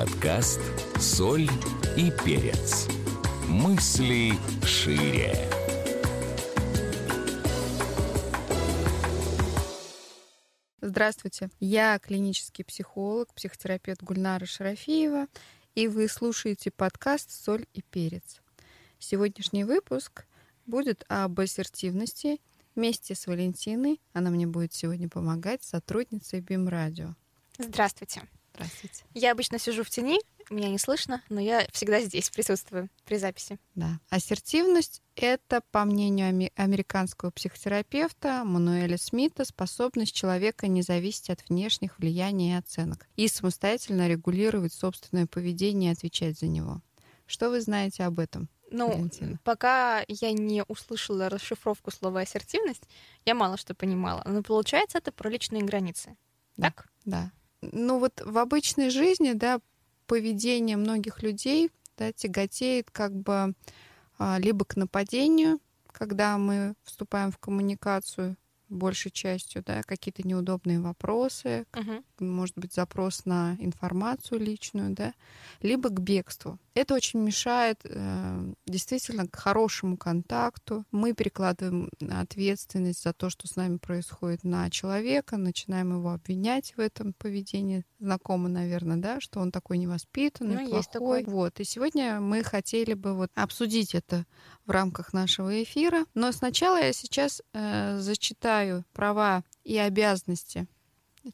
Подкаст «Соль и перец». Мысли шире. Здравствуйте, я клинический психолог, психотерапевт Гульнара Шарафиева, и вы слушаете подкаст «Соль и перец». Сегодняшний выпуск будет об ассертивности вместе с Валентиной. Она мне будет сегодня помогать, сотрудницей БИМ Радио. Здравствуйте. Здравствуйте. Я обычно сижу в тени, меня не слышно, но я всегда здесь присутствую при записи. Да. Ассертивность — это, по мнению американского психотерапевта Мануэля Смита, способность человека не зависеть от внешних влияний и оценок и самостоятельно регулировать собственное поведение и отвечать за него. Что вы знаете об этом? Ну, Валентина? пока я не услышала расшифровку слова ассертивность, я мало что понимала. Но получается, это про личные границы. Да, так? Да. Ну вот в обычной жизни, да, поведение многих людей да, тяготеет как бы а, либо к нападению, когда мы вступаем в коммуникацию большей частью, да, какие-то неудобные вопросы, uh-huh. может быть, запрос на информацию личную, да, либо к бегству. Это очень мешает э, действительно к хорошему контакту. Мы перекладываем ответственность за то, что с нами происходит, на человека, начинаем его обвинять в этом поведении. Знакомо, наверное, да, что он такой невоспитанный, ну, плохой. Есть такой. Вот. И сегодня мы хотели бы вот обсудить это в рамках нашего эфира. Но сначала я сейчас э, зачитаю права и обязанности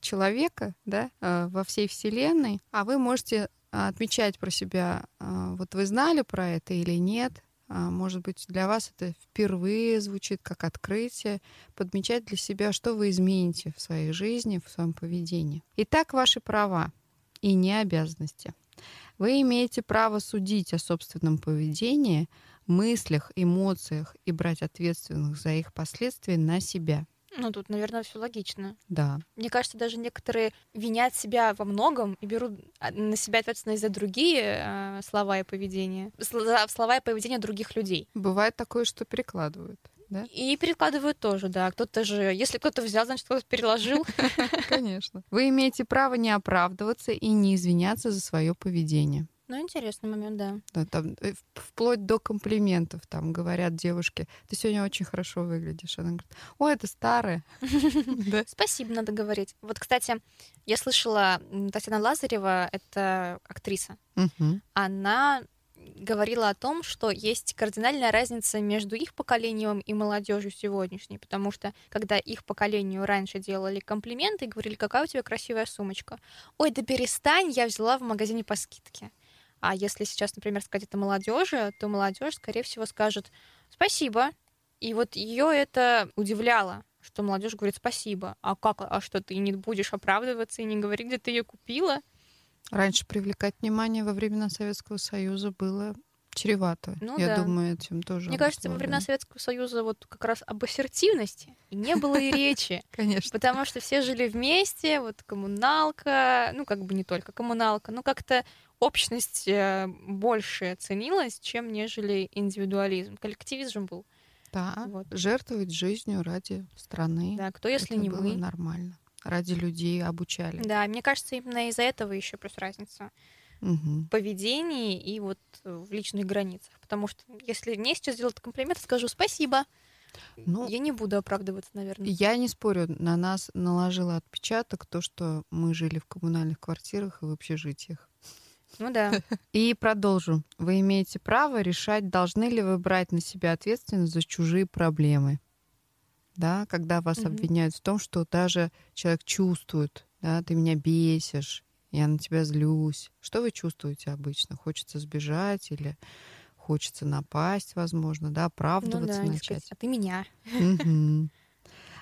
человека да, э, во всей Вселенной, а вы можете а, отмечать про себя, а, вот вы знали про это или нет, может быть, для вас это впервые звучит как открытие, подмечать для себя, что вы измените в своей жизни, в своем поведении. Итак, ваши права и не обязанности. Вы имеете право судить о собственном поведении, мыслях, эмоциях и брать ответственность за их последствия на себя – ну, тут, наверное, все логично. Да. Мне кажется, даже некоторые винят себя во многом и берут а, на себя ответственность за другие э, слова и поведение, за слова и поведение других людей. Бывает такое, что перекладывают. Да? И перекладывают тоже, да. Кто-то же, если кто-то взял, значит, кто-то переложил. Конечно. Вы имеете право не оправдываться и не извиняться за свое поведение. Ну, интересный момент, да. да там, э, вплоть до комплиментов там говорят девушке, ты сегодня очень хорошо выглядишь. Она говорит, ой, это старое. Спасибо, надо говорить. Вот, кстати, я слышала Татьяна Лазарева, это актриса. Она говорила о том, что есть кардинальная разница между их поколением и молодежью сегодняшней, потому что когда их поколению раньше делали комплименты и говорили, какая у тебя красивая сумочка, ой, да перестань, я взяла в магазине по скидке. А если сейчас, например, сказать это молодежи, то молодежь, скорее всего, скажет спасибо. И вот ее это удивляло, что молодежь говорит спасибо. А как, а что ты не будешь оправдываться и не говорить, где ты ее купила? Раньше привлекать внимание во времена Советского Союза было чревато. Ну, Я да. думаю, этим тоже. Мне кажется, во времена Советского Союза вот как раз об ассертивности не было и речи. Конечно. Потому что все жили вместе, вот коммуналка, ну как бы не только коммуналка, но как-то общность э, больше ценилась, чем нежели индивидуализм. Коллективизм был. Да, вот. жертвовать жизнью ради страны. Да, кто если Это не было мы. нормально. Ради людей обучали. Да, мне кажется, именно из-за этого еще плюс разница угу. в поведении и вот в личных границах. Потому что если мне сейчас сделают комплимент, скажу спасибо. Ну, я не буду оправдываться, наверное. Я не спорю, на нас наложило отпечаток то, что мы жили в коммунальных квартирах и в общежитиях. Ну да. И продолжу. Вы имеете право решать, должны ли вы брать на себя ответственность за чужие проблемы. Да, когда вас угу. обвиняют в том, что даже человек чувствует, да, ты меня бесишь, я на тебя злюсь. Что вы чувствуете обычно? Хочется сбежать или хочется напасть, возможно, да, оправдываться ну, да, начать. Сказать, а ты меня. Угу.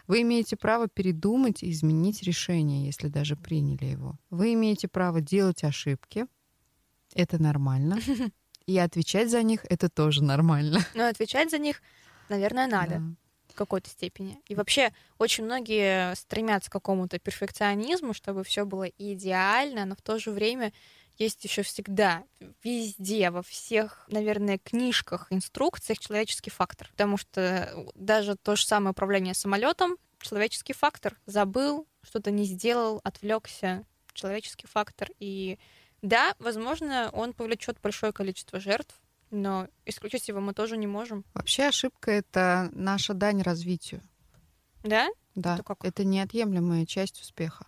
Вы имеете право передумать и изменить решение, если даже приняли его. Вы имеете право делать ошибки, это нормально. И отвечать за них это тоже нормально. Но отвечать за них, наверное, надо. Да в какой-то степени. И вообще очень многие стремятся к какому-то перфекционизму, чтобы все было идеально, но в то же время есть еще всегда везде, во всех, наверное, книжках, инструкциях человеческий фактор. Потому что даже то же самое управление самолетом человеческий фактор. Забыл, что-то не сделал, отвлекся, человеческий фактор. И Да, возможно, он повлечет большое количество жертв, но исключить его мы тоже не можем. Вообще ошибка — это наша дань развитию. Да? Да, это, как? это неотъемлемая часть успеха.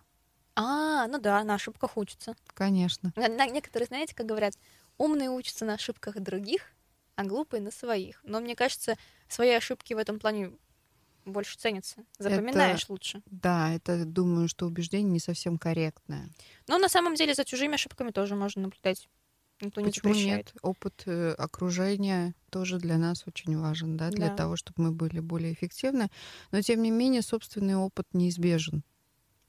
А, ну да, на ошибках учатся. Конечно. Некоторые, знаете, как говорят, умные учатся на ошибках других, а глупые на своих. Но мне кажется, свои ошибки в этом плане больше ценятся. Запоминаешь это, лучше. Да, это думаю, что убеждение не совсем корректное. Но на самом деле за чужими ошибками тоже можно наблюдать. Никто не Почему нет? Опыт э, окружения тоже для нас очень важен, да, для да. того, чтобы мы были более эффективны. Но тем не менее, собственный опыт неизбежен.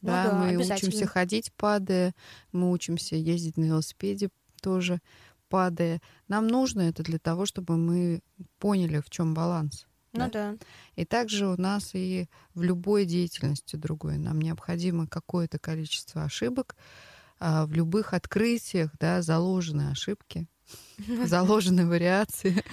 Ну да, да, мы учимся ходить, падая, мы учимся ездить на велосипеде тоже, падая. Нам нужно это для того, чтобы мы поняли, в чем баланс. Ну да. да. И также у нас и в любой деятельности другой нам необходимо какое-то количество ошибок, а, в любых открытиях, да, заложены ошибки, заложены вариации.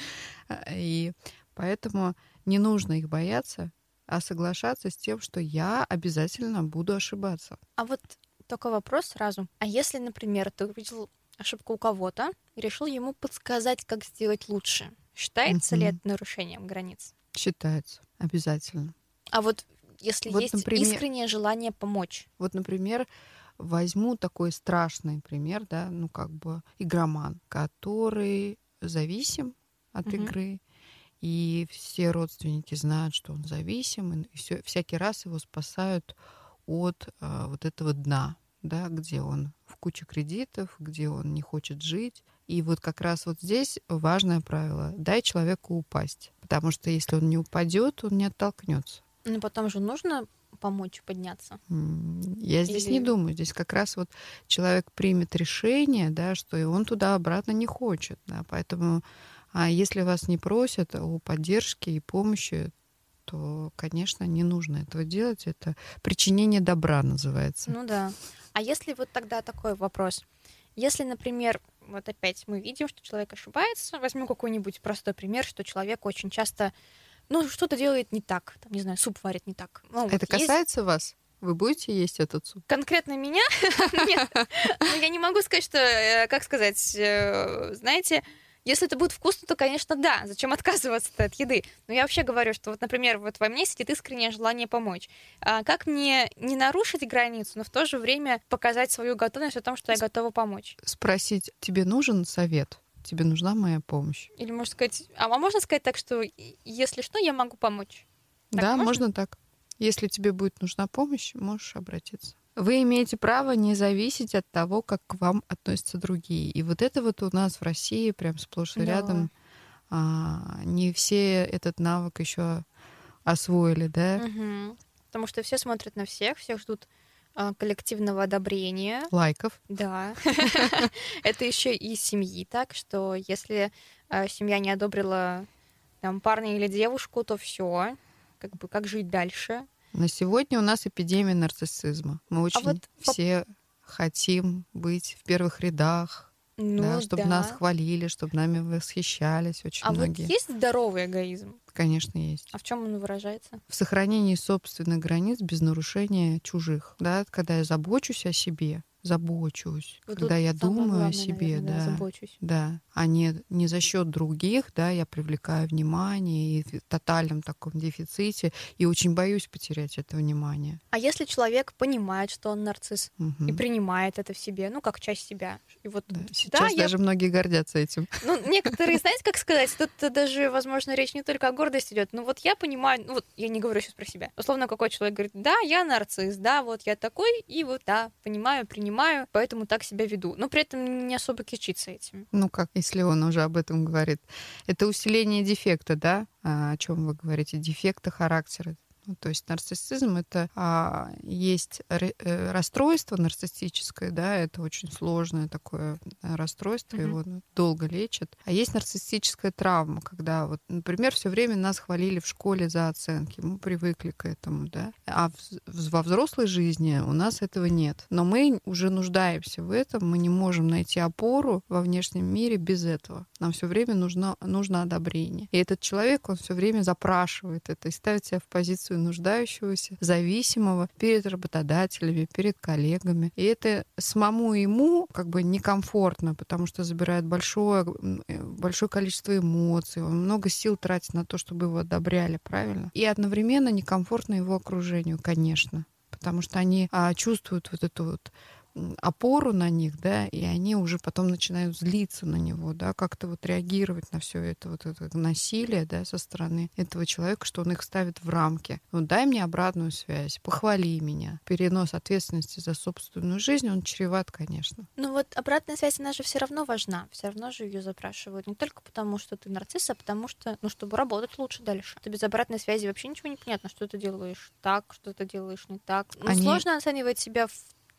И поэтому не нужно их бояться, а соглашаться с тем, что я обязательно буду ошибаться. А вот только вопрос сразу. А если, например, ты увидел ошибку у кого-то и решил ему подсказать, как сделать лучше, считается ли это нарушением границ? Считается, обязательно. А вот если вот, есть например, искреннее желание помочь? Вот, например, возьму такой страшный пример, да, ну как бы игроман, который зависим от угу. игры, и все родственники знают, что он зависим, и все, всякий раз его спасают от а, вот этого дна, да, где он в куче кредитов, где он не хочет жить. И вот как раз вот здесь важное правило — дай человеку упасть, потому что если он не упадет, он не оттолкнется. Но потом же нужно помочь подняться? Я здесь Или... не думаю. Здесь как раз вот человек примет решение, да, что и он туда-обратно не хочет. Да, поэтому а если вас не просят о поддержке и помощи, то, конечно, не нужно этого делать. Это причинение добра называется. Ну да. А если вот тогда такой вопрос? Если, например, вот опять мы видим, что человек ошибается, возьмем какой-нибудь простой пример, что человек очень часто ну, что-то делает не так, там, не знаю, суп варит не так. Ну, Это вот касается есть... вас? Вы будете есть этот суп? Конкретно меня? Нет. Ну, я не могу сказать, что, э, как сказать, э, знаете, если это будет вкусно, то, конечно, да. Зачем отказываться от еды? Но я вообще говорю, что вот, например, вот во мне сидит искреннее желание помочь. А как мне не нарушить границу, но в то же время показать свою готовность о том, что я готова помочь? Спросить, тебе нужен совет? тебе нужна моя помощь. Или можно сказать, а можно сказать так, что если что, я могу помочь? Так да, можно? можно так. Если тебе будет нужна помощь, можешь обратиться. Вы имеете право не зависеть от того, как к вам относятся другие. И вот это вот у нас в России прям сплошь и да. рядом. А, не все этот навык еще освоили, да? Угу. Потому что все смотрят на всех, всех ждут а, коллективного одобрения. Лайков. Да. Это еще и семьи, так что если а, семья не одобрила там парня или девушку, то все, как бы как жить дальше. На сегодня у нас эпидемия нарциссизма. Мы а очень а вот все хотим быть в первых рядах, ну, да, чтобы да. нас хвалили, чтобы нами восхищались очень а многие. А вот есть здоровый эгоизм? Конечно, есть. А в чем он выражается? В сохранении собственных границ без нарушения чужих. Да, когда я забочусь о себе, забочусь, вот когда я думаю главное, о себе, наверное, да, забочусь. да, а не, не за счет других, да, я привлекаю внимание и в тотальном таком дефиците, и очень боюсь потерять это внимание. А если человек понимает, что он нарцисс, угу. и принимает это в себе, ну, как часть себя, и вот... Да, сейчас да, даже я... многие гордятся этим. Ну, некоторые, знаете, как сказать, тут даже, возможно, речь не только о гордости идет, но вот я понимаю, ну, вот я не говорю сейчас про себя. Условно, какой человек говорит, да, я нарцисс, да, вот я такой, и вот, да, понимаю, принимаю, понимаю, поэтому так себя веду. Но при этом не особо кичиться этим. Ну как, если он уже об этом говорит? Это усиление дефекта, да? А, о чем вы говорите? Дефекта характера. Ну, то есть нарциссизм это а, есть э, расстройство нарциссическое, да, это очень сложное такое э, расстройство, mm-hmm. его ну, долго лечат. А есть нарциссическая травма, когда вот, например, все время нас хвалили в школе за оценки, мы привыкли к этому, да. А в, во взрослой жизни у нас этого нет. Но мы уже нуждаемся в этом, мы не можем найти опору во внешнем мире без этого. Нам все время нужно, нужно одобрение. И этот человек, он все время запрашивает это и ставит себя в позицию ситуацию нуждающегося, зависимого перед работодателями, перед коллегами. И это самому ему как бы некомфортно, потому что забирает большое, э, большое количество эмоций, он много сил тратит на то, чтобы его одобряли, правильно? И одновременно некомфортно его окружению, конечно потому что они а, чувствуют вот эту вот опору на них, да, и они уже потом начинают злиться на него, да, как-то вот реагировать на все это вот это насилие, да, со стороны этого человека, что он их ставит в рамки. Ну, дай мне обратную связь, похвали меня. Перенос ответственности за собственную жизнь, он чреват, конечно. Ну вот обратная связь, она же все равно важна, все равно же ее запрашивают не только потому, что ты нарцисс, а потому что, ну, чтобы работать лучше дальше. Ты без обратной связи вообще ничего не понятно, что ты делаешь так, что ты делаешь не так. Ну, Они... сложно оценивать себя в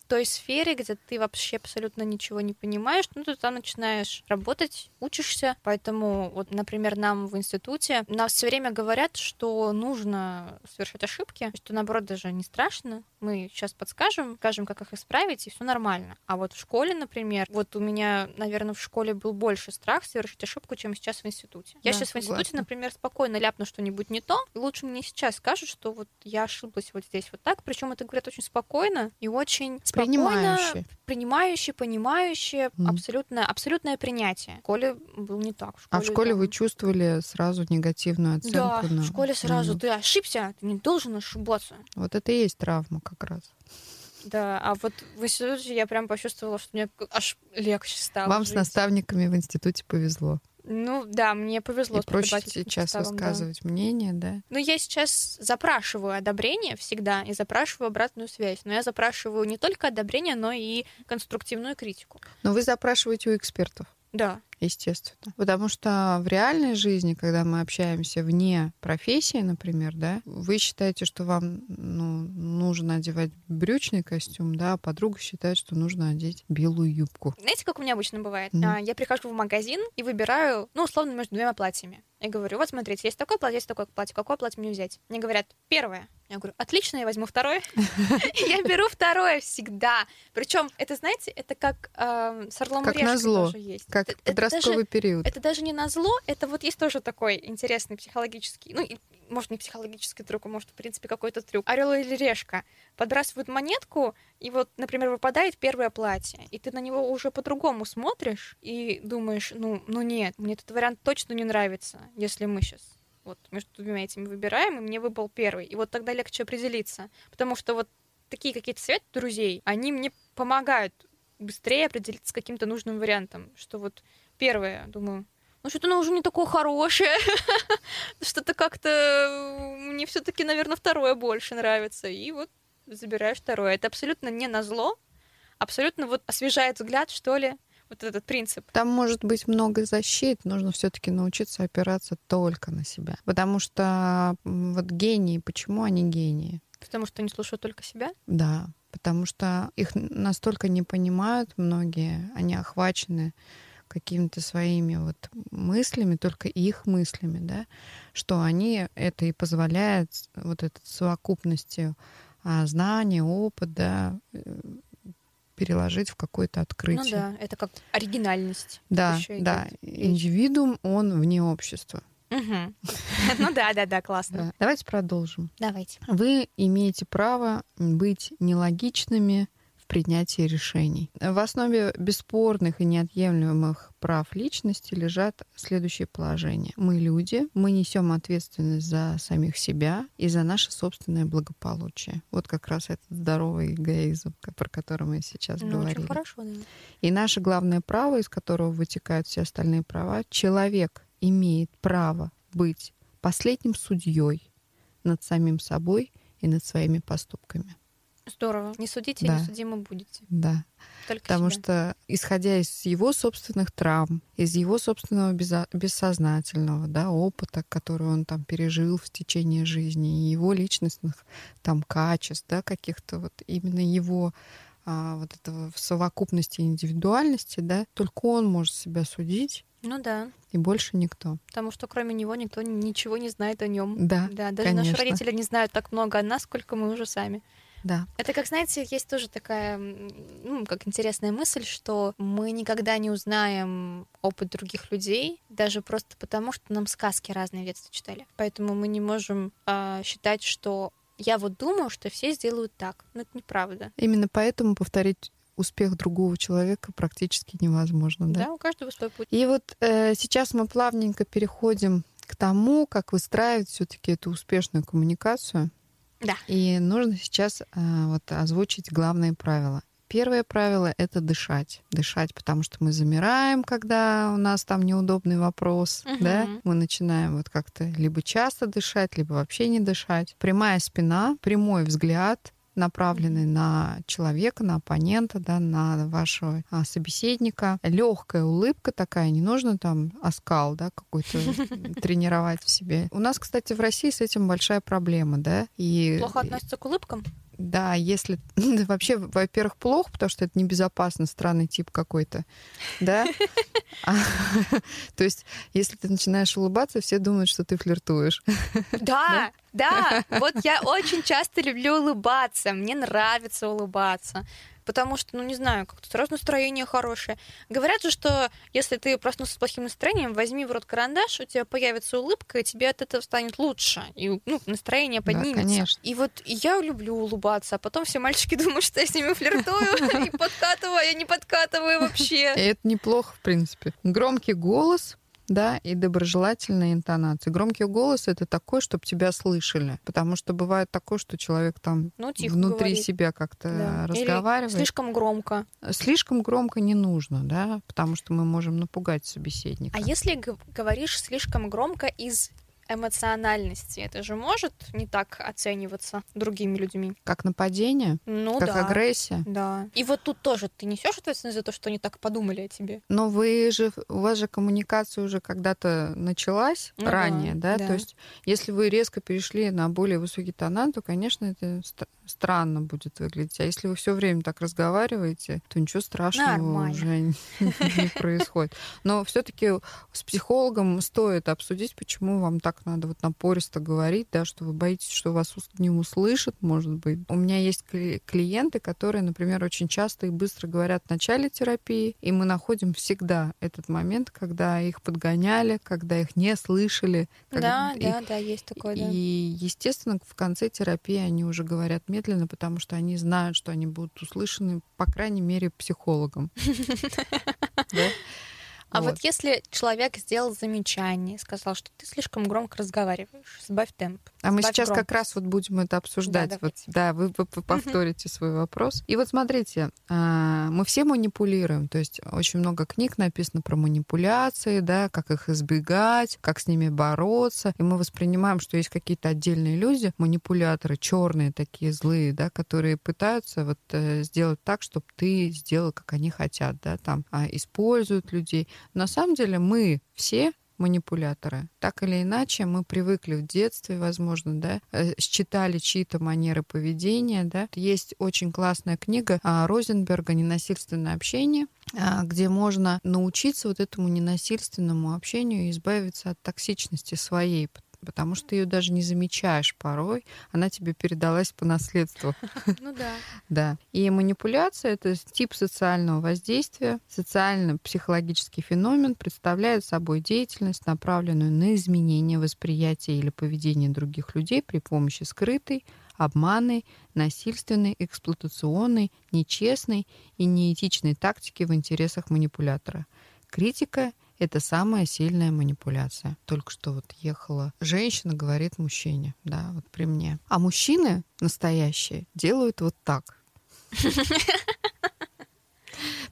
той сфере, где ты вообще абсолютно ничего не понимаешь, ну, ты там начинаешь работать, учишься. Поэтому, вот, например, нам в институте, нас все время говорят, что нужно совершать ошибки, что, наоборот, даже не страшно. Мы сейчас подскажем, скажем, как их исправить, и все нормально. А вот в школе, например, вот у меня, наверное, в школе был больше страх совершить ошибку, чем сейчас в институте. Я да, сейчас согласна. в институте, например, спокойно ляпну что-нибудь не то, и лучше мне сейчас скажут, что вот я ошиблась вот здесь вот так. Причем это говорят очень спокойно и очень Принимающие. Принимающие, понимающие, mm. абсолютное, абсолютное принятие. В школе был не так. В школе, а в школе там... вы чувствовали сразу негативную оценку? Да, на... в школе сразу. Mm. Ты ошибся, ты не должен ошибаться. Вот это и есть травма как раз. Да, а вот в институте я прям почувствовала, что мне аж легче стало. Вам жить. с наставниками в институте повезло. Ну да, мне повезло. И проще сейчас составом, высказывать да. мнение, да? Ну я сейчас запрашиваю одобрение всегда и запрашиваю обратную связь. Но я запрашиваю не только одобрение, но и конструктивную критику. Но вы запрашиваете у экспертов? Да естественно. Потому что в реальной жизни, когда мы общаемся вне профессии, например, да, вы считаете, что вам ну, нужно одевать брючный костюм, да, а подруга считает, что нужно одеть белую юбку. Знаете, как у меня обычно бывает? Mm. Я прихожу в магазин и выбираю, ну, условно, между двумя платьями. Я говорю, вот смотрите, есть такое платье, есть такое платье, какое платье мне взять? Мне говорят, первое. Я говорю, отлично, я возьму второе. Я беру второе всегда. Причем, это, знаете, это как эм, с Орлом Как назло, как подростковый период. Это даже не назло, это вот есть тоже такой интересный психологический, ну, может, не психологический трюк, а может, в принципе, какой-то трюк. Орел или решка. Подбрасывают монетку, и вот, например, выпадает первое платье, и ты на него уже по-другому смотришь и думаешь, ну, ну нет, мне этот вариант точно не нравится, если мы сейчас вот между двумя этими выбираем, и мне выпал первый. И вот тогда легче определиться. Потому что вот такие какие-то советы друзей, они мне помогают быстрее определиться с каким-то нужным вариантом. Что вот первое, думаю, ну что-то оно уже не такое хорошее, что-то как-то мне все-таки, наверное, второе больше нравится. И вот забираешь второе. Это абсолютно не на зло, абсолютно вот освежает взгляд, что ли, вот этот принцип. Там может быть много защит, нужно все-таки научиться опираться только на себя. Потому что вот гении, почему они гении? Потому что они слушают только себя? Да, потому что их настолько не понимают многие, они охвачены какими-то своими вот мыслями, только их мыслями, да, что они это и позволяет вот этой совокупностью а, знаний, опыт, да, э, переложить в какое-то открытие. Ну да, это как оригинальность. Да, да. Индивидуум, он вне общества. Угу. Ну да, да, да, классно. Да. Давайте продолжим. Давайте. Вы имеете право быть нелогичными, принятии решений. В основе бесспорных и неотъемлемых прав личности лежат следующие положения. Мы люди, мы несем ответственность за самих себя и за наше собственное благополучие. Вот как раз этот здоровый эгоизм, про который мы сейчас ну, говорили. Очень хорошо, да. И наше главное право, из которого вытекают все остальные права, человек имеет право быть последним судьей над самим собой и над своими поступками. Здорово. Не судите, да. не судимы будете. Да. Только Потому себя. что, исходя из его собственных травм, из его собственного бессознательного да, опыта, который он там пережил в течение жизни, и его личностных там качеств, да, каких-то вот именно его а, вот этого в совокупности индивидуальности, да, только он может себя судить. Ну да. И больше никто. Потому что кроме него никто ничего не знает о нем. Да. Да, даже конечно. наши родители не знают так много о нас, сколько мы уже сами. Да. Это как, знаете, есть тоже такая, ну, как интересная мысль, что мы никогда не узнаем опыт других людей, даже просто потому, что нам сказки разные в детстве читали. Поэтому мы не можем э, считать, что я вот думаю, что все сделают так. Но это неправда. Именно поэтому повторить успех другого человека практически невозможно. Да, да у каждого свой путь. И вот э, сейчас мы плавненько переходим к тому, как выстраивать все-таки эту успешную коммуникацию. Да. И нужно сейчас э, вот озвучить главные правила. Первое правило — это дышать. Дышать, потому что мы замираем, когда у нас там неудобный вопрос, угу. да? Мы начинаем вот как-то либо часто дышать, либо вообще не дышать. Прямая спина, прямой взгляд, направленный на человека, на оппонента, да, на вашего а, собеседника. Легкая улыбка такая, не нужно там оскал, да, какой-то тренировать в себе. У нас, кстати, в России с этим большая проблема, да. И плохо относятся к улыбкам. Да, если вообще, во-первых, плохо, потому что это небезопасно, странный тип какой-то, да. А, то есть, если ты начинаешь улыбаться, все думают, что ты флиртуешь. Да, да. Вот я очень часто люблю улыбаться, мне нравится улыбаться потому что, ну, не знаю, как-то сразу настроение хорошее. Говорят же, что если ты проснулся с плохим настроением, возьми в рот карандаш, у тебя появится улыбка, и тебе от этого станет лучше, и ну, настроение поднимется. Да, конечно. И вот я люблю улыбаться, а потом все мальчики думают, что я с ними флиртую и подкатываю, а я не подкатываю вообще. Это неплохо, в принципе. Громкий голос, да, и доброжелательные интонации. Громкий голос это такой, чтобы тебя слышали, потому что бывает такое, что человек там ну, внутри говорит. себя как-то да. разговаривает. Или слишком громко. Слишком громко не нужно, да, потому что мы можем напугать собеседника. А если говоришь слишком громко из эмоциональности. Это же может не так оцениваться другими людьми. Как нападение? Ну как да. агрессия? Да. И вот тут тоже ты несешь ответственность за то, что они так подумали о тебе. Но вы же, у вас же коммуникация уже когда-то началась ну, ранее, да? да? То есть, если вы резко перешли на более высокий тонан, то, конечно, это странно будет выглядеть. А если вы все время так разговариваете, то ничего страшного Нормально. уже не происходит. Но все-таки с психологом стоит обсудить, почему вам так надо вот напористо говорить, да, что вы боитесь, что вас не услышат, может быть. У меня есть клиенты, которые, например, очень часто и быстро говорят в начале терапии, и мы находим всегда этот момент, когда их подгоняли, когда их не слышали. Да, да, да, есть такое, да. И, естественно, в конце терапии они уже говорят медленно, потому что они знают, что они будут услышаны, по крайней мере, психологом. А вот. вот если человек сделал замечание, сказал, что ты слишком громко разговариваешь, сбавь темп. А мы сейчас громкость. как раз вот будем это обсуждать. Да, вот, да вы, вы, вы повторите свой вопрос. И вот смотрите, а, мы все манипулируем, то есть очень много книг написано про манипуляции, да, как их избегать, как с ними бороться. И мы воспринимаем, что есть какие-то отдельные люди, манипуляторы, черные такие злые, да, которые пытаются вот э, сделать так, чтобы ты сделал, как они хотят, да, там, а, используют людей. На самом деле мы все манипуляторы. Так или иначе, мы привыкли в детстве, возможно, да, э, считали чьи-то манеры поведения, да. Есть очень классная книга а, Розенберга «Ненасильственное общение», а, где можно научиться вот этому ненасильственному общению и избавиться от токсичности своей, потому что ты ее даже не замечаешь порой, она тебе передалась по наследству. Ну да. Да. И манипуляция — это тип социального воздействия. Социально-психологический феномен представляет собой деятельность, направленную на изменение восприятия или поведения других людей при помощи скрытой, обманной, насильственной, эксплуатационной, нечестной и неэтичной тактики в интересах манипулятора. Критика — это самая сильная манипуляция. Только что вот ехала женщина, говорит мужчине, да, вот при мне. А мужчины настоящие делают вот так.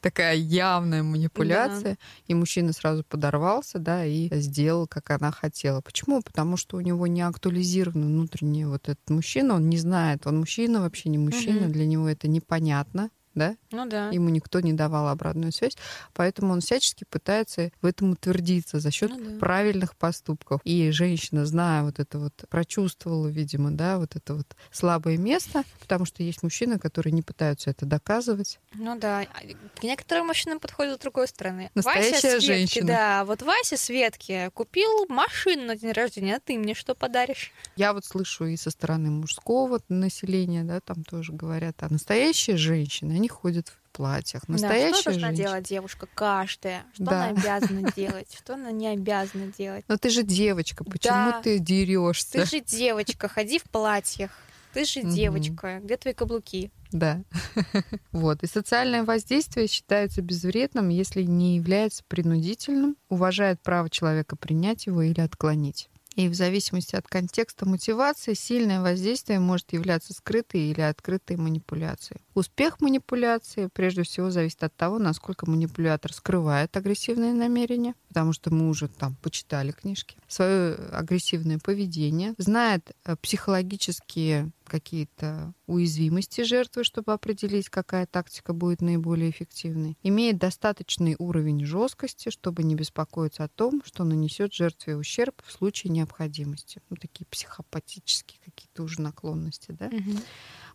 Такая явная манипуляция. Да. И мужчина сразу подорвался, да, и сделал, как она хотела. Почему? Потому что у него не актуализирован внутренний вот этот мужчина, он не знает, он мужчина, вообще не мужчина, угу. для него это непонятно да? Ну да. Ему никто не давал обратную связь, поэтому он всячески пытается в этом утвердиться за счет Ну да. правильных поступков. И женщина, зная вот это вот, прочувствовала, видимо, да, вот это вот слабое место, потому что есть мужчины, которые не пытаются это доказывать. Ну да. А К некоторым мужчинам подходит с другой стороны. Настоящая Вася женщина. Да, вот Вася Светке купил машину на день рождения, а ты мне что подаришь? Я вот слышу и со стороны мужского населения, да, там тоже говорят, а настоящие женщины, они ходят в платьях. Да, Настоящая что должна женщина. делать девушка каждая? Что Да. она обязана делать? Что она не обязана делать? Но ты же девочка, почему Да. ты дерешься? Ты же девочка, ходи в платьях. Ты же девочка. Где твои каблуки? Да. вот. И социальное воздействие считается безвредным, если не является принудительным, уважает право человека принять его или отклонить. И в зависимости от контекста мотивации сильное воздействие может являться скрытой или открытой манипуляцией. Успех манипуляции прежде всего зависит от того, насколько манипулятор скрывает агрессивные намерения, потому что мы уже там почитали книжки, свое агрессивное поведение, знает э, психологические какие-то уязвимости жертвы, чтобы определить, какая тактика будет наиболее эффективной, имеет достаточный уровень жесткости, чтобы не беспокоиться о том, что нанесет жертве ущерб в случае необходимости. Ну, такие психопатические какие-то уже наклонности, да?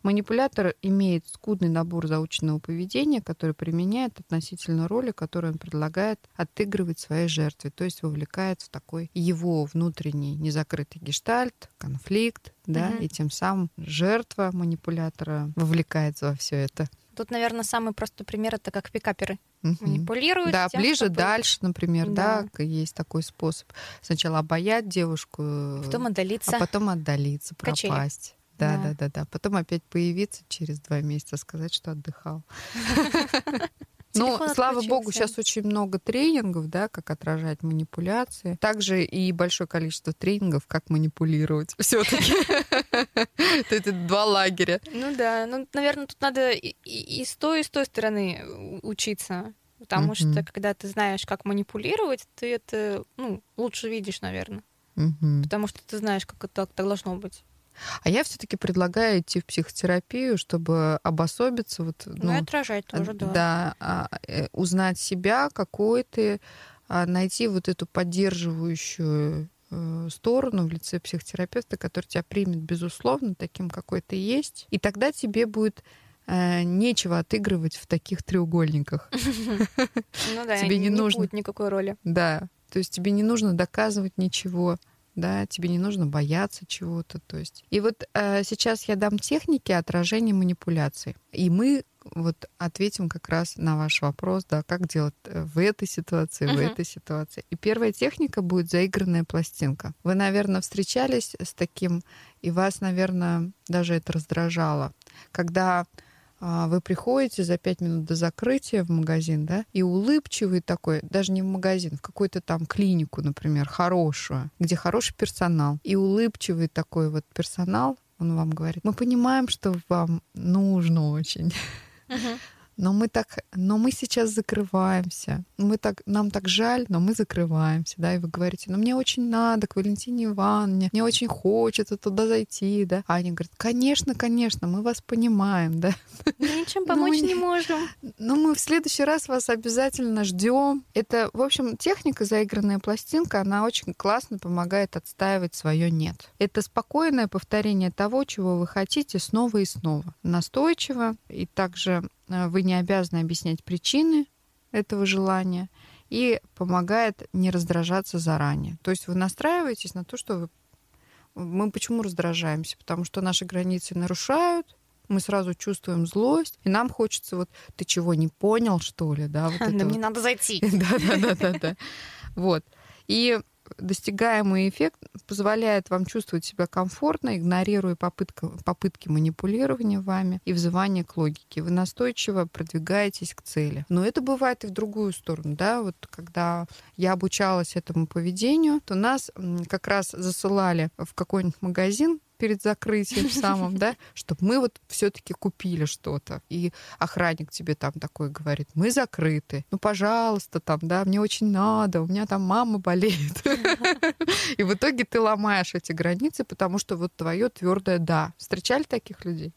Манипулятор имеет скудный набор заученного поведения, который применяет относительно роли, которую он предлагает отыгрывать своей жертве, то есть вовлекает в такой его внутренний незакрытый гештальт, конфликт, да, Мгм. и тем самым жертва манипулятора вовлекается во все это. Тут, наверное, самый простой пример это как пикаперы Мгм. манипулируют. Да, тем, ближе, чтобы дальше, например, да. Да. есть такой способ. Сначала обаять девушку, Потом отдалиться. а потом отдалиться, Качели. Да, Да. да, да, да. Потом опять появиться через два месяца, сказать, что отдыхал. Ну, слава богу, сейчас очень много тренингов, да, как отражать манипуляции. Также и большое количество тренингов, как манипулировать. Все-таки. Это два лагеря. Ну да, ну, наверное, тут надо и, с той, и с той стороны у- учиться. Потому что, когда ты знаешь, как манипулировать, ты это ну, лучше видишь, наверное. Потому что ты знаешь, как это так должно быть. А я все-таки предлагаю идти в психотерапию, чтобы обособиться. Вот, Ну, и отражать тоже, да. а, э, узнать себя, какой ты, а, найти вот эту поддерживающую э, сторону в лице психотерапевта, который тебя примет, безусловно, таким, какой ты есть. И тогда тебе будет э, нечего отыгрывать в таких треугольниках. Ну да, Тебе не нужно. будет никакой роли. Да, то есть тебе не нужно доказывать ничего, да, тебе не нужно бояться чего-то, то есть. И вот э, сейчас я дам техники отражения манипуляций, и мы вот ответим как раз на ваш вопрос, да, как делать э, в этой ситуации, в Мгм. этой ситуации. И первая техника будет заигранная пластинка. Вы, наверное, встречались с таким, и вас, наверное, даже это раздражало, когда вы приходите за пять минут до закрытия в магазин, да, и улыбчивый такой, даже не в магазин, в какую-то там клинику, например, хорошую, где хороший персонал, и улыбчивый такой вот персонал, он вам говорит, мы понимаем, что вам нужно очень, но мы так, но мы сейчас закрываемся, мы так, нам так жаль, но мы закрываемся, да, и вы говорите, ну мне очень надо к Валентине Ивановне, мне очень хочется туда зайти, да, а они говорят, конечно, конечно, мы вас понимаем, да, Мы ничем Ну, помочь не- не можем. но мы в следующий раз вас обязательно ждем. Это, в общем, техника заигранная пластинка, она очень классно помогает отстаивать свое нет. Это спокойное повторение того, чего вы хотите снова и снова. Настойчиво. И также вы не обязаны объяснять причины этого желания и помогает не раздражаться заранее. То есть вы настраиваетесь на то, что вы... мы почему раздражаемся? Потому что наши границы нарушают, мы сразу чувствуем злость, и нам хочется вот ты чего не понял что ли, да? Вот Да мне вот. надо зайти. Да, да, да, да, да. Вот. И достигаемый эффект позволяет вам чувствовать себя комфортно, игнорируя попытка, попытки манипулирования вами и взывания к логике. Вы настойчиво продвигаетесь к цели. Но это бывает и в другую сторону, да, вот когда я обучалась этому поведению, то нас как раз засылали в какой-нибудь магазин перед закрытием самым, да, чтобы мы вот все-таки купили что-то. И охранник тебе там такой говорит, мы закрыты, ну, пожалуйста, там, да, мне очень надо, у меня там мама болеет. И в итоге ты ломаешь эти границы, потому что вот твое твердое да. Встречали таких людей?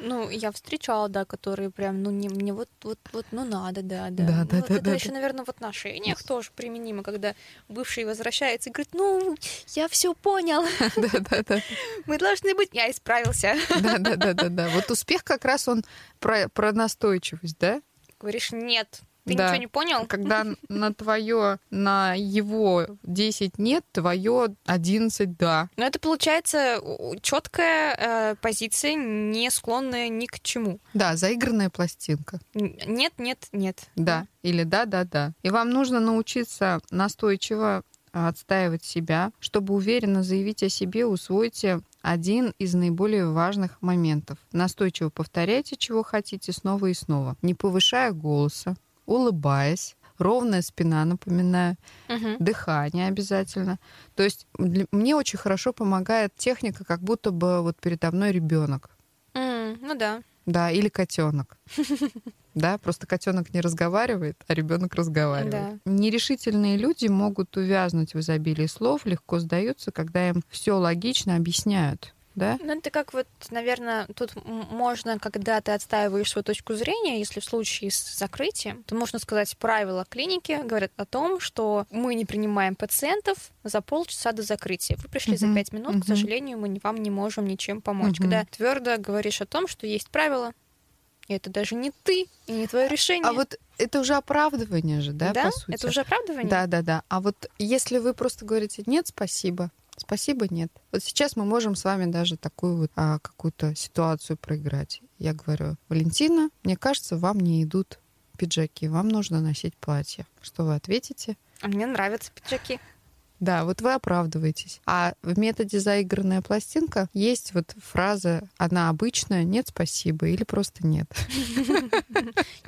Ну, я встречала, да, которые прям, ну, не, мне вот, вот, вот, ну, надо, да, да. Да, ну, да, вот да, это да, еще, наверное, в отношениях тоже применимо, когда бывший возвращается и говорит, ну, я все понял, Да, да, да. мы должны быть, я исправился. Да, да, да, да, да. Вот успех как раз он про, про настойчивость, да? Говоришь, нет, ты Да. ничего не понял? Когда на твое, на его 10 нет, твое 11 да. Но это получается четкая позиция, не склонная ни к чему. Да, заигранная пластинка. Нет, нет, нет. Да. Или да, да, да. И вам нужно научиться настойчиво отстаивать себя. Чтобы уверенно заявить о себе, усвойте один из наиболее важных моментов. Настойчиво повторяйте, чего хотите, снова и снова, не повышая голоса, улыбаясь, ровная спина, напоминаю, Мгм. дыхание обязательно. То есть для- мне очень хорошо помогает техника, как будто бы вот передо мной ребенок, М, Ну да. да, или котенок. Да, просто котенок не разговаривает, а ребенок разговаривает. Нерешительные люди могут увязнуть в изобилии слов, легко сдаются, когда им все логично объясняют. Да? Ну, это как вот, наверное, тут можно, когда ты отстаиваешь свою точку зрения, если в случае с закрытием, то можно сказать, правила клиники говорят о том, что мы не принимаем пациентов за полчаса до закрытия. Вы пришли за Мгм, пять минут, мгм. к сожалению, мы вам не можем ничем помочь. Мгм. Когда твердо говоришь о том, что есть правила, и это даже не ты и не твое решение. А вот это уже оправдывание же, да, по сути? это уже оправдывание? Да, да, да. А вот если вы просто говорите нет, спасибо, спасибо, нет. Вот сейчас мы можем с вами даже такую вот а, какую-то ситуацию проиграть. Я говорю, Валентина, мне кажется, вам не идут пиджаки, вам нужно носить платье. Что вы ответите? А мне нравятся пиджаки. Да, вот вы оправдываетесь. А в методе заигранная пластинка есть вот фраза, она обычная, нет, спасибо, или просто нет.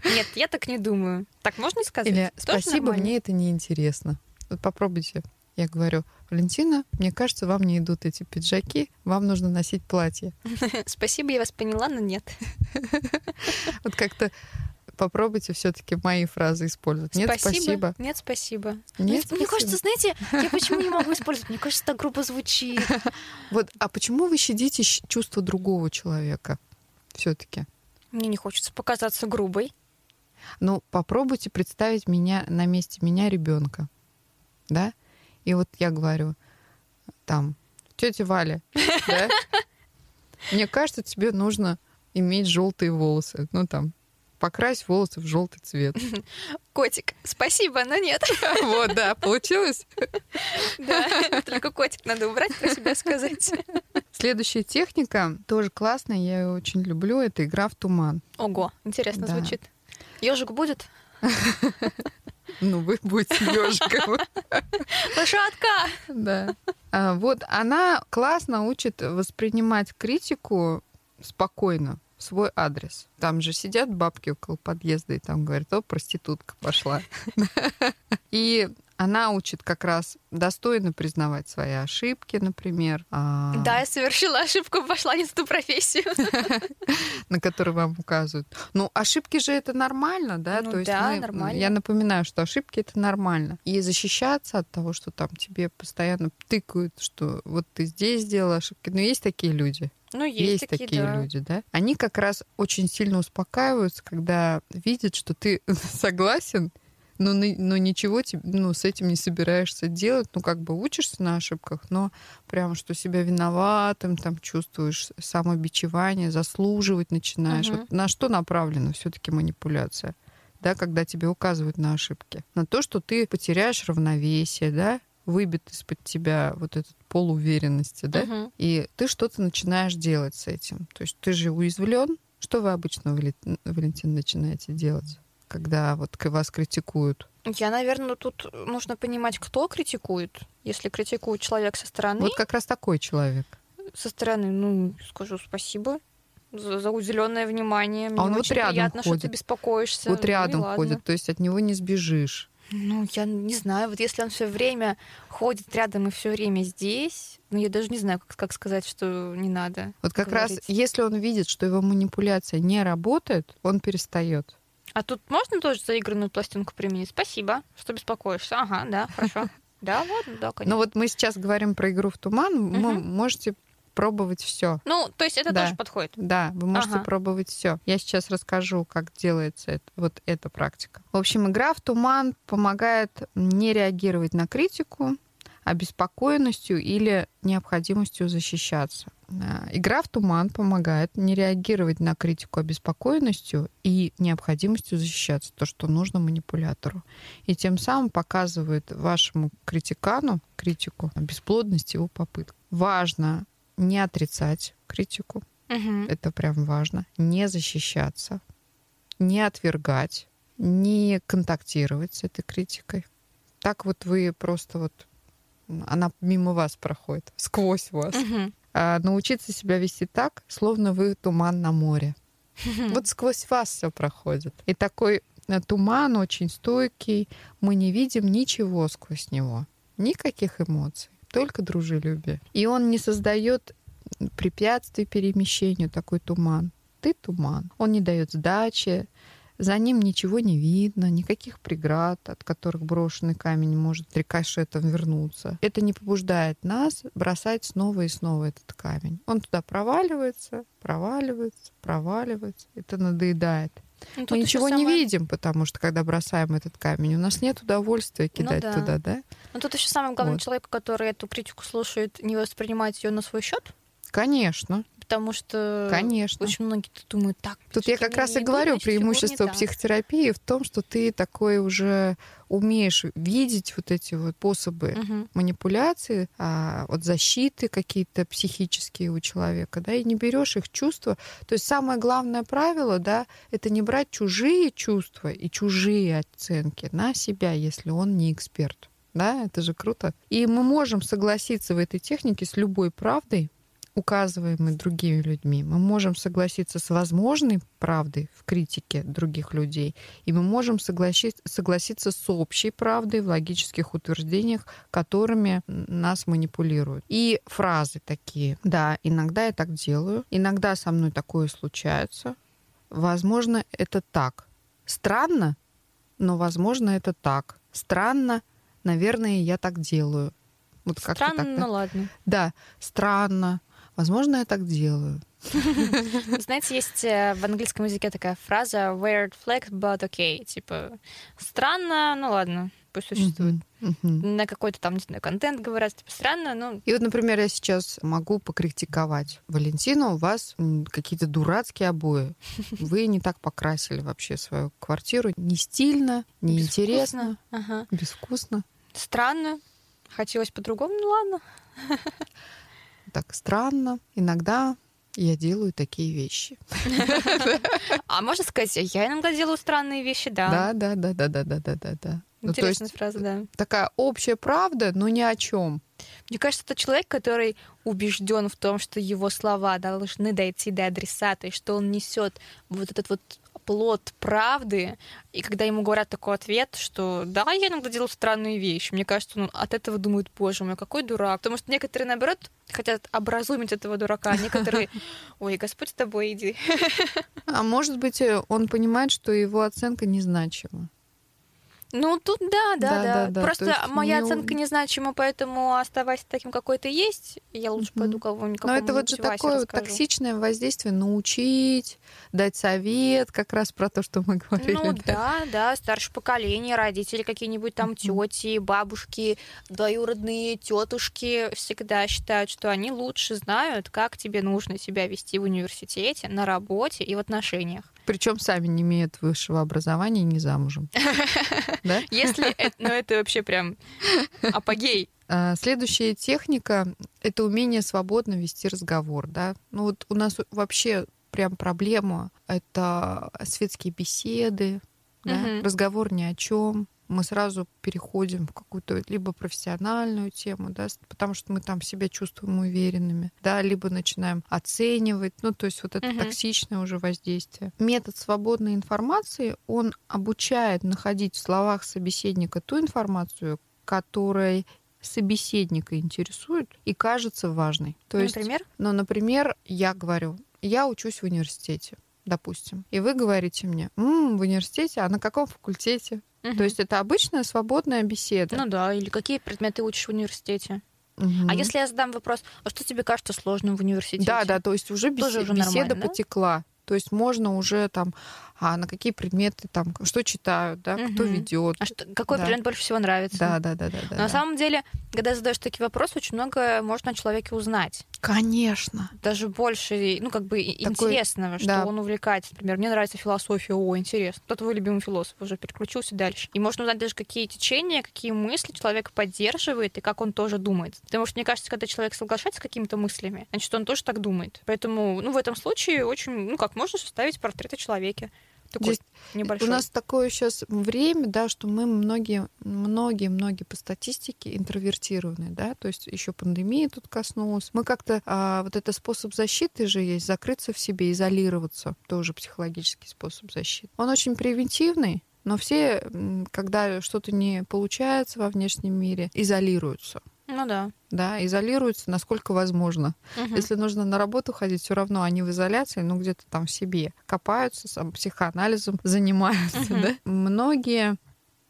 Нет, я так не думаю. Так можно сказать? Или спасибо, мне это не интересно. Вот попробуйте. Я говорю, Валентина, мне кажется, вам не идут эти пиджаки, вам нужно носить платье. Спасибо, я вас поняла, но нет. Вот как-то попробуйте все-таки мои фразы использовать. Нет, спасибо. Нет, спасибо. Нет, Мне спасибо. кажется, знаете, я почему не могу использовать? Мне кажется, так грубо звучит. Вот, а почему вы щадите чувства другого человека? Все-таки. Мне не хочется показаться грубой. Ну, попробуйте представить меня на месте меня ребенка, да? И вот я говорю, там, тетя Валя, да? Мне кажется, тебе нужно иметь желтые волосы. Ну, там, покрась волосы в желтый цвет. Котик, спасибо, но нет. Вот, да, получилось? Да, только котик надо убрать, про себя сказать. Следующая техника тоже классная, я ее очень люблю. Это игра в туман. Ого, интересно Да. звучит. Ежик будет? Ну, вы будете ежиком. Лошадка! Да. А, Вот она классно учит воспринимать критику спокойно в свой адрес. Там же сидят бабки около подъезда и там говорят, о, проститутка пошла. И она учит как раз достойно признавать свои ошибки, например, а, Да, я совершила ошибку, пошла не в ту профессию. на которые вам указывают. Ну, ошибки же это нормально, да? Ну То есть да, мы- нормально. Я напоминаю, что ошибки это нормально. И защищаться от того, что там тебе постоянно тыкают, что вот ты здесь сделала ошибки. Но есть такие люди. Ну, есть, Есть, такие, такие да. люди, да? Они как раз очень сильно успокаиваются, когда видят, что ты согласен, но, но ничего ну, с этим не собираешься делать. Ну, как бы учишься на ошибках, но прям, что себя виноватым там чувствуешь, самобичевание, заслуживать начинаешь. Мгм. Вот на что направлена все-таки манипуляция? Да, когда тебе указывают на ошибки. На то, что ты потеряешь равновесие, да, выбит из-под тебя вот этот пол уверенности, да, Мгм. и ты что-то начинаешь делать с этим. То есть ты же уязвлен. Что вы обычно, Валентин, начинаете делать, когда вот вас критикуют? Я, наверное, тут нужно понимать, кто критикует. Если критикует человек со стороны, Вот как раз такой человек. со стороны, ну, скажу спасибо за, за уделенное внимание. Мне А он вот очень рядом приятно, что ходит. ты беспокоишься. вот Ну рядом ладно. ходит, то есть от него не сбежишь. Ну, я не знаю, вот если он все время ходит рядом и все время здесь, ну, я даже не знаю, как, как сказать, что не надо. Вот как раз, говорить. если он видит, что его манипуляция не работает, он перестает. А тут можно тоже заигранную пластинку применить? Спасибо, что беспокоишься. Ага, да, хорошо. Да, ладно, да, конечно. Но вот мы сейчас говорим про игру в туман. Вы можете пробовать все. Ну, то есть это Да. тоже подходит. Да, вы можете Ага. пробовать все. Я сейчас расскажу, как делается это- вот эта практика. В общем, игра в туман помогает не реагировать на критику, обеспокоенностью или необходимостью защищаться. А, Игра в туман помогает не реагировать на критику обеспокоенностью и необходимостью защищаться, то, что нужно манипулятору. И тем самым показывает вашему критикану, критику, бесплодность его попыток. Важно не отрицать критику, Мгм. это прям важно, не защищаться, не отвергать, не контактировать с этой критикой. Так вот вы просто вот она мимо вас проходит, сквозь вас. Мгм. А научиться себя вести так, словно вы туман на море. Вот сквозь вас все проходит. И такой э, туман очень стойкий. Мы не видим ничего сквозь него. Никаких эмоций, только дружелюбие. И он не создает препятствий перемещению, такой туман. Ты туман. Он не дает сдачи, за ним ничего не видно, никаких преград, от которых брошенный камень может рикошетом вернуться. Это не побуждает нас бросать снова и снова этот камень. Он туда проваливается, проваливается, проваливается. Это надоедает. Ну, Мы ничего не самое- видим, потому что когда бросаем этот камень, у нас нет удовольствия кидать да. туда, да? Ну, тут еще самое главное, Вот. человек, который эту критику слушает, не воспринимать ее на свой счет, Конечно, потому что конечно. очень многие думают так. Тут я как раз и говорю, думай, всё преимущество психотерапии в том, что ты такой уже умеешь видеть вот эти вот способы Мгм. манипуляции, а, вот защиты какие-то психические у человека, да, и не берешь их чувства. То есть самое главное правило, да, это не брать чужие чувства и чужие оценки на себя, если он не эксперт. Да, это же круто. И мы можем согласиться в этой технике с любой правдой, указываемой другими людьми. Мы можем согласиться с возможной правдой в критике других людей, и мы можем согласи- согласиться с общей правдой в логических утверждениях, которыми нас манипулируют. И фразы такие. Да, иногда я так делаю, иногда со мной такое случается. Возможно, это так. Странно, но, возможно, это так. Странно, наверное, я так делаю. Вот как-то Странно, так, да? ладно. Да, странно. Возможно, я так делаю. Знаете, есть э, в английском языке такая фраза weird flag, but okay. Типа, странно, ну ладно, пусть существует. На какой-то там, не знаю, контент говорят, типа, странно, ну, И вот, например, я сейчас могу покритиковать. Валентина, у вас какие-то дурацкие обои. Вы не так покрасили вообще свою квартиру. Не стильно, не интересно, Ага. безвкусно. Странно. Хотелось по-другому, ну ладно. так странно. Иногда я делаю такие вещи. А можно сказать, я иногда делаю странные вещи, да? Да, да, да, да, да, да, да, да. Ну, Интересная фраза, да. Такая общая правда, но ни о чем. Мне кажется, это человек, который убежден в том, что его слова должны дойти до адресата, и что он несет вот этот вот плод правды. И когда ему говорят такой ответ, что да, я иногда делаю странные вещи, мне кажется, он от этого думает, боже мой, какой дурак. Потому что некоторые, наоборот, хотят образумить этого дурака, а некоторые, ой, Господь с тобой, иди. А может быть, э, он понимает, что его оценка незначима. Ну, тут да, да, Да, да. да, да, то Просто есть моя не оценка незначима, поэтому оставайся таким, какой ты есть. Я лучше Мгм. пойду кого-нибудь Но это вот же такое вот токсичное воздействие научить, дать совет, как раз про то, что мы говорили. Ну да, да, старшее поколение, родители какие-нибудь там тети, бабушки, двоюродные тетушки всегда считают, что они лучше знают, как тебе нужно себя вести в университете, на работе и в отношениях. Причем сами не имеют высшего образования и не замужем. Да? Если это, ну это вообще прям апогей. А, Следующая техника — это умение свободно вести разговор. Да? Ну вот у нас вообще прям проблема — это светские беседы, да? Разговор ни о чем. Мы сразу переходим в какую-то либо профессиональную тему, да, потому что мы там себя чувствуем уверенными, да, либо начинаем оценивать, ну, то есть вот это Мгм. токсичное уже воздействие. Метод свободной информации, он обучает находить в словах собеседника ту информацию, которая собеседника интересует и кажется важной. То есть, Например? ну, например, я говорю, я учусь в университете, допустим, и вы говорите мне, «М, в университете, а на каком факультете? То есть это обычная свободная беседа. Ну да, или какие предметы учишь в университете? Угу. А если я задам вопрос, а что тебе кажется сложным в университете? Да, да, то есть уже, бес... уже беседа потекла. То есть можно уже там, а на какие предметы там, что читают, да, угу. кто ведет. А что, какой да. предмет больше всего нравится? Да, да, да, да. Но да, на самом деле, когда задаешь такие вопросы, очень много можно о человеке узнать. Конечно. Даже больше, ну, как бы Такой... интересного, что да. он увлекается. Например, мне нравится философия, о, интересно. Кто твой любимый философ? Уже переключился дальше. И можно узнать даже, какие течения, какие мысли человек поддерживает и как он тоже думает. Потому что, мне кажется, когда человек соглашается с какими-то мыслями, значит, он тоже так думает. Поэтому, ну, в этом случае очень, ну, как можно составить портрет о человеке. Такой Здесь небольшой. У нас такое сейчас время, да, что мы многие, многие, многие по статистике интровертированы, да, то есть еще пандемия тут коснулась. Мы как-то а, вот это способ защиты же есть, закрыться в себе, изолироваться, тоже психологический способ защиты. Он очень превентивный, но все, когда что-то не получается во внешнем мире, изолируются. Ну да. Да, изолируются, насколько возможно. Угу. Если нужно на работу ходить, все равно они в изоляции, ну где-то там в себе копаются, сам психоанализом занимаются. Угу. Да? Многие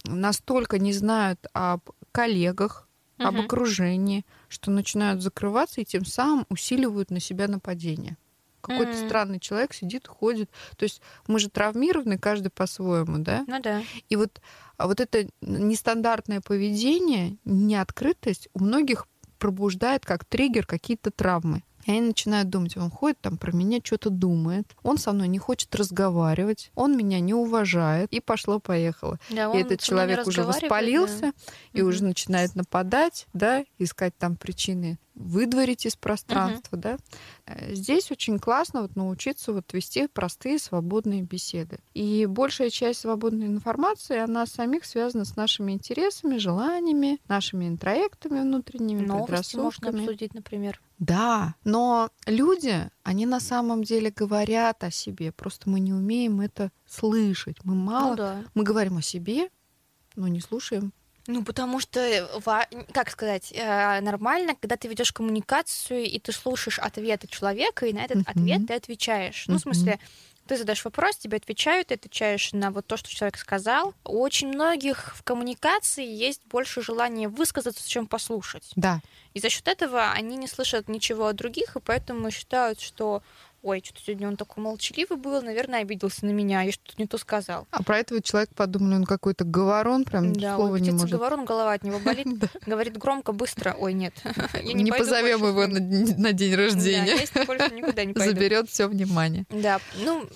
настолько не знают об коллегах, угу. об окружении, что начинают закрываться и тем самым усиливают на себя нападение. Какой-то mm-hmm. странный человек сидит, ходит. То есть мы же травмированы, каждый по-своему, да? Ну да. И вот, а вот это нестандартное поведение, неоткрытость у многих пробуждает как триггер какие-то травмы. И они начинают думать, он ходит там про меня, что-то думает, он со мной не хочет разговаривать, он меня не уважает, и пошло-поехало. Да, и этот человек уже воспалился да. и угу. уже начинает нападать, да, искать там причины выдворить из пространства, uh-huh. да. Э, здесь очень классно вот научиться вот вести простые свободные беседы. И большая часть свободной информации, она самих связана с нашими интересами, желаниями, нашими интроектами внутренними, Новости можно обсудить, например. Да, но люди, они на самом деле говорят о себе, просто мы не умеем это слышать. Мы мало, ну, да. мы говорим о себе, но не слушаем ну, потому что, как сказать, э, нормально, когда ты ведешь коммуникацию, и ты слушаешь ответы человека, и на этот uh-huh. ответ ты отвечаешь. Uh-huh. Ну, в смысле, ты задаешь вопрос, тебе отвечают, ты отвечаешь на вот то, что человек сказал. У очень многих в коммуникации есть больше желания высказаться, чем послушать. Да. И за счет этого они не слышат ничего от других, и поэтому считают, что ой, что-то сегодня он такой молчаливый был, наверное, обиделся на меня, я что-то не то сказал. А про этого человек подумали, он какой-то говорон, прям да, слова не может. говорон, голова от него болит, говорит громко, быстро, ой, нет. Не позовем его на день рождения. никуда не. Заберет все внимание. Да, ну,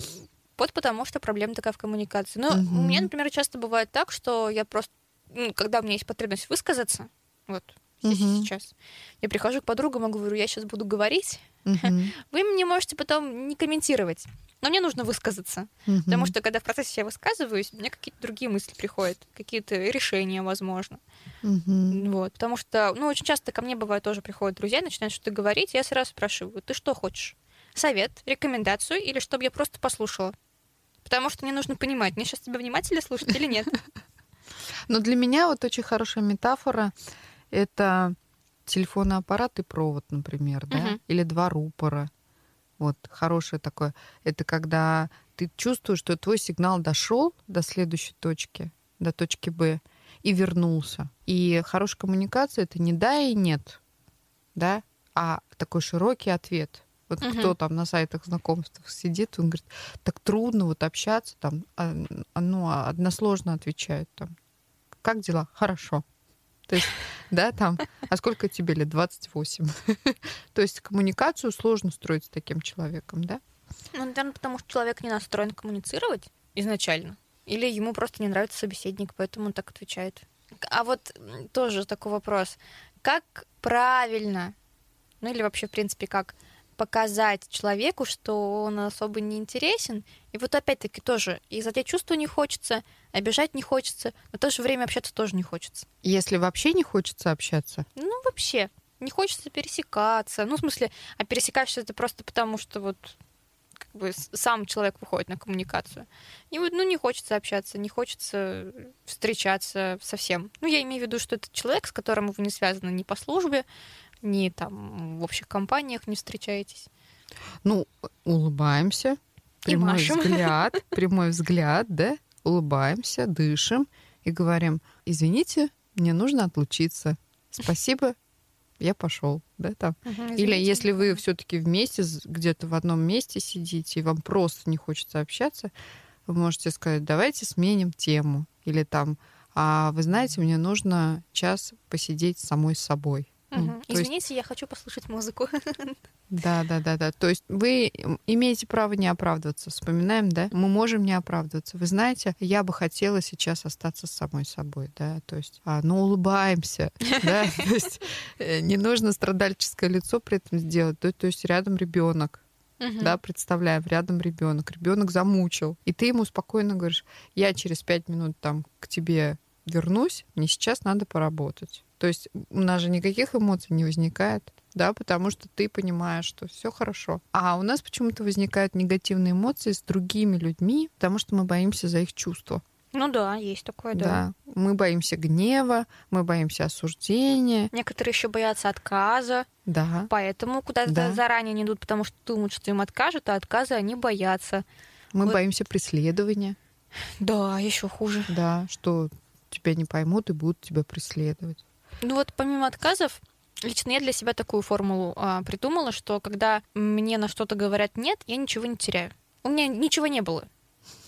вот потому что проблема такая в коммуникации. Ну, у меня, например, часто бывает так, что я просто, ну, когда у меня есть потребность высказаться, вот, здесь угу. сейчас. Я прихожу к подругам и говорю, я сейчас буду говорить, угу. вы мне можете потом не комментировать. Но мне нужно высказаться. Угу. Потому что когда в процессе я высказываюсь, мне какие-то другие мысли приходят, какие-то решения, возможно. Угу. Вот. Потому что, ну, очень часто ко мне бывает тоже приходят друзья, начинают что-то говорить, я сразу спрашиваю, ты что хочешь? Совет, рекомендацию или чтобы я просто послушала? Потому что мне нужно понимать, мне сейчас тебя внимательно слушать или нет. Но для меня вот очень хорошая метафора это телефонный аппарат и провод, например, да, угу. или два рупора. Вот хорошее такое. Это когда ты чувствуешь, что твой сигнал дошел до следующей точки, до точки Б, и вернулся. И хорошая коммуникация это не да и нет, да, а такой широкий ответ. Вот угу. кто там на сайтах знакомств сидит, он говорит, так трудно вот общаться, там, а, ну, односложно отвечают там. Как дела? Хорошо. То есть, да, там, а сколько тебе лет? 28. То есть коммуникацию сложно строить с таким человеком, да? Ну, наверное, потому что человек не настроен коммуницировать изначально. Или ему просто не нравится собеседник, поэтому он так отвечает. А вот тоже такой вопрос. Как правильно, ну или вообще, в принципе, как показать человеку, что он особо не интересен. И вот опять-таки тоже и задеть чувства не хочется, обижать не хочется, но в то же время общаться тоже не хочется. Если вообще не хочется общаться? Ну, вообще. Не хочется пересекаться. Ну, в смысле, а пересекаешься это просто потому, что вот как бы сам человек выходит на коммуникацию. И вот, ну, не хочется общаться, не хочется встречаться совсем. Ну, я имею в виду, что это человек, с которым вы не связаны ни по службе, ни там в общих компаниях не встречаетесь? Ну, улыбаемся, прямой взгляд, прямой взгляд, да, улыбаемся, дышим и говорим, извините, мне нужно отлучиться. Спасибо, я пошел, да, там. Угу, Или если вы все-таки вместе где-то в одном месте сидите, и вам просто не хочется общаться, вы можете сказать, давайте сменим тему. Или там, а вы знаете, мне нужно час посидеть самой с собой. Угу. Извините, есть... я хочу послушать музыку. Да, да, да, да. То есть вы имеете право не оправдываться. Вспоминаем, да? Мы можем не оправдываться. Вы знаете, я бы хотела сейчас остаться с самой собой, да. То есть, а, ну улыбаемся, да. То есть э, не нужно страдальческое лицо при этом сделать. То есть рядом ребенок. Угу. Да, представляем, рядом ребенок, ребенок замучил, и ты ему спокойно говоришь: я через пять минут там к тебе вернусь, мне сейчас надо поработать. То есть у нас же никаких эмоций не возникает, да, потому что ты понимаешь, что все хорошо. А у нас почему-то возникают негативные эмоции с другими людьми, потому что мы боимся за их чувства. Ну да, есть такое, да. Да. Мы боимся гнева, мы боимся осуждения. Некоторые еще боятся отказа. Да. Поэтому куда-то да. заранее не идут, потому что думают, что им откажут, а отказа они боятся. Мы вот. боимся преследования. Да, еще хуже. Да, что тебя не поймут и будут тебя преследовать. Ну вот помимо отказов, лично я для себя такую формулу а, придумала, что когда мне на что-то говорят нет, я ничего не теряю. У меня ничего не было.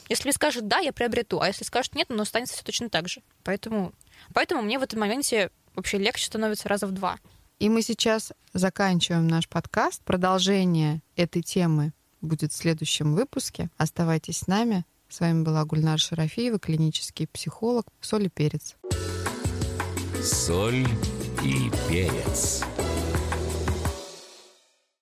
Если скажут да, я приобрету, а если скажут нет, ну останется все точно так же. Поэтому, поэтому мне в этом моменте вообще легче становится раза в два. И мы сейчас заканчиваем наш подкаст. Продолжение этой темы будет в следующем выпуске. Оставайтесь с нами. С вами была Гульнар Шарафиева, клинический психолог. Соль и перец. Соль и перец.